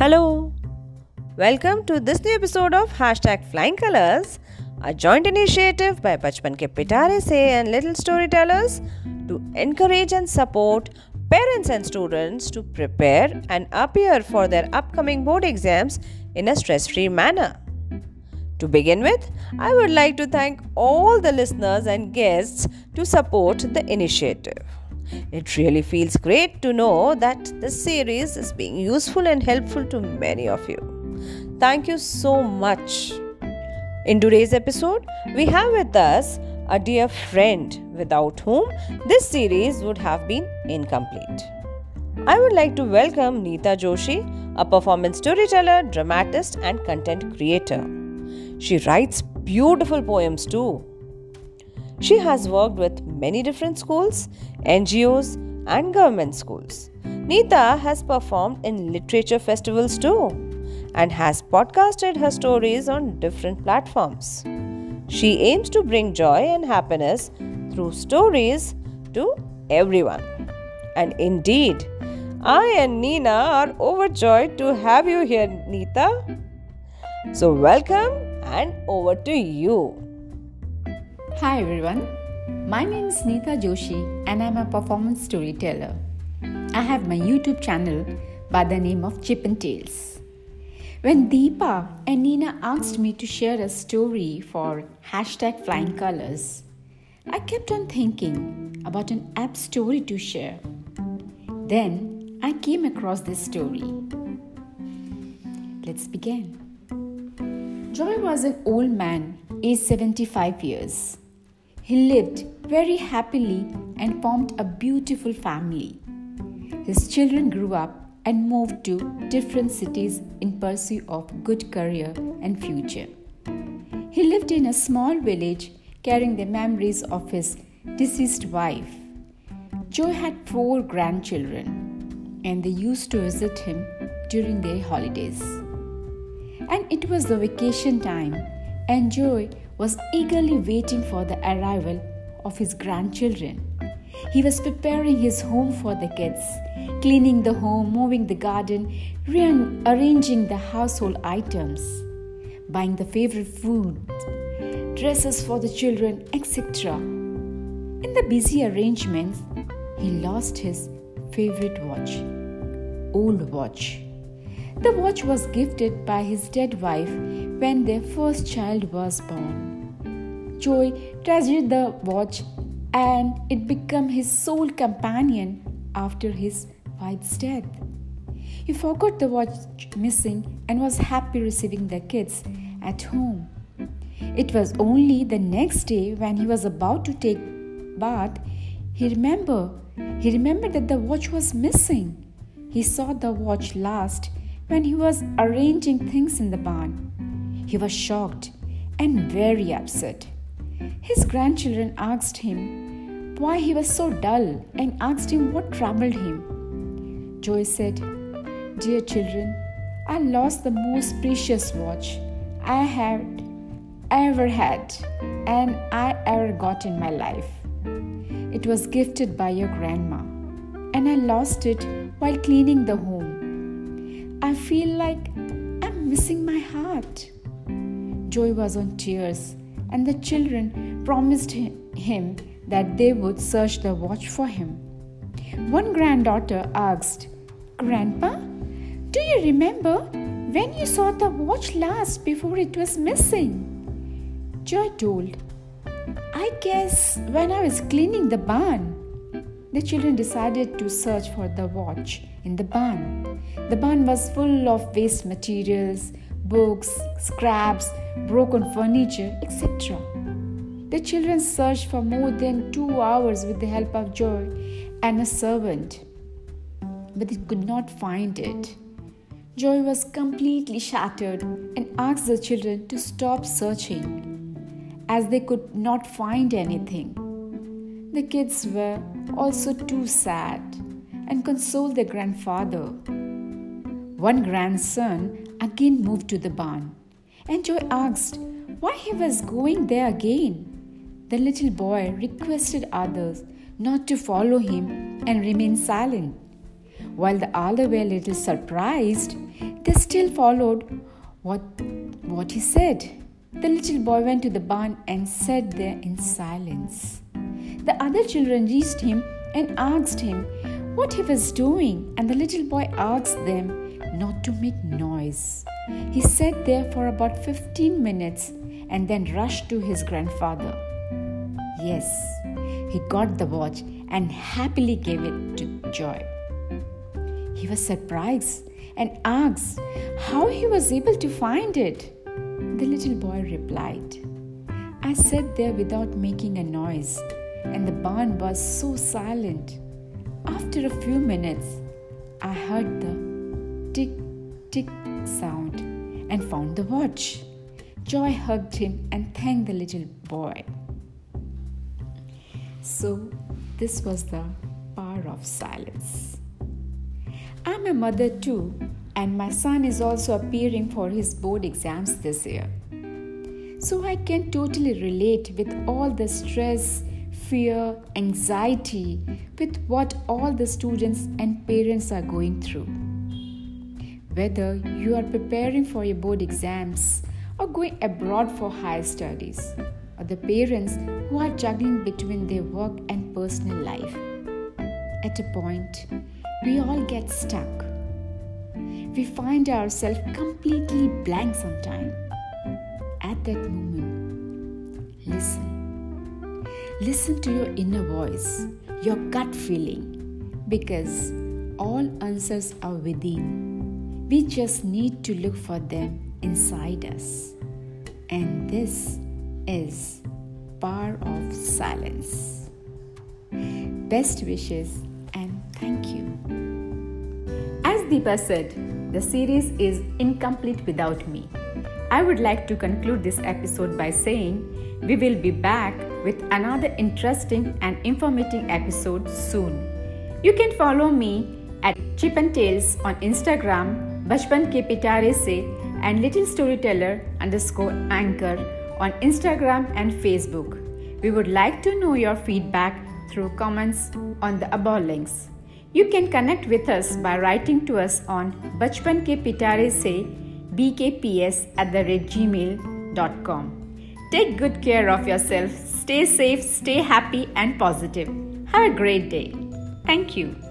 Hello, welcome to this new episode of Hashtag Flying Colors, a joint initiative by Bachpan Ke Pitare Se and Little Storytellers to encourage and support parents and students to prepare and appear for their upcoming board exams in a stress free manner. To begin with, I would like to thank all the listeners and guests to support the initiative. It really feels great to know that this series is being useful and helpful to many of you. Thank you so much. In today's episode, we have with us a dear friend without whom this series would have been incomplete. I would like to welcome Neeta Joshi, a performance storyteller, dramatist, and content creator. She writes beautiful poems too. She has worked with many different schools, NGOs, and government schools. Neeta has performed in literature festivals too and has podcasted her stories on different platforms. She aims to bring joy and happiness through stories to everyone. And indeed, I and Neena are overjoyed to have you here, Neeta. So, welcome and over to you. Hi everyone, my name is Neeta Joshi and I'm a performance storyteller. I have my YouTube channel by the name of Chip and Tales. When Deepa and Neena asked me to share a story for hashtag flying colors, I kept on thinking about an app story to share. Then I came across this story. Let's begin. Joy was an old man, aged 75 years. He lived very happily and formed a beautiful family. His children grew up and moved to different cities in pursuit of good career and future. He lived in a small village carrying the memories of his deceased wife. Joe had four grandchildren and they used to visit him during their holidays. And it was the vacation time and Joe was eagerly waiting for the arrival of his grandchildren. He was preparing his home for the kids, cleaning the home, moving the garden, rearranging the household items, buying the favorite food, dresses for the children, etc. In the busy arrangements, he lost his favorite watch, old watch. The watch was gifted by his dead wife when their first child was born. Joy treasured the watch and it became his sole companion after his wife's death. He forgot the watch missing and was happy receiving the kids at home. It was only the next day when he was about to take bath he remembered he remembered that the watch was missing. He saw the watch last when he was arranging things in the barn. He was shocked and very upset. His grandchildren asked him why he was so dull and asked him what troubled him. Joy said, Dear children, I lost the most precious watch I had ever had and I ever got in my life. It was gifted by your grandma, and I lost it while cleaning the home. I feel like I'm missing my heart. Joy was on tears and the children promised him that they would search the watch for him. One granddaughter asked, Grandpa, do you remember when you saw the watch last before it was missing? Joy told, I guess when I was cleaning the barn. The children decided to search for the watch in the barn. The barn was full of waste materials, books, scraps, broken furniture, etc. The children searched for more than two hours with the help of Joy and a servant, but they could not find it. Joy was completely shattered and asked the children to stop searching as they could not find anything. The kids were also too sad and consoled their grandfather. One grandson again moved to the barn, and Joy asked why he was going there again. The little boy requested others not to follow him and remain silent. While the other were a little surprised, they still followed what, what he said. The little boy went to the barn and sat there in silence. The other children reached him and asked him what he was doing, and the little boy asked them not to make noise. He sat there for about 15 minutes and then rushed to his grandfather. Yes, he got the watch and happily gave it to Joy. He was surprised and asked how he was able to find it. The little boy replied, I sat there without making a noise, and the barn was so silent. After a few minutes, I heard the tick tick sound and found the watch. Joy hugged him and thanked the little boy. So, this was the power of silence. I'm a mother too, and my son is also appearing for his board exams this year. So I can totally relate with all the stress, fear, anxiety with what all the students and parents are going through. Whether you are preparing for your board exams or going abroad for higher studies, or the parents who are juggling between their work and personal life. At a point, we all get stuck. We find ourselves completely blank sometimes. At that moment, listen. Listen to your inner voice, your gut feeling, because all answers are within. We just need to look for them inside us. And this is power of silence. Best wishes and thank you. As Deepa said, the series is incomplete without me. I would like to conclude this episode by saying we will be back with another interesting and informative episode soon. You can follow me at Chip and Tales on Instagram, Bachpan ke Pitare se, and Little Storyteller underscore anchor on Instagram and Facebook. We would like to know your feedback through comments on the above links. You can connect with us by writing to us on bachpan ke pitare se bkps at the rate gmail.com. Take good care of yourself, stay safe, stay happy and positive. Have a great day. Thank you.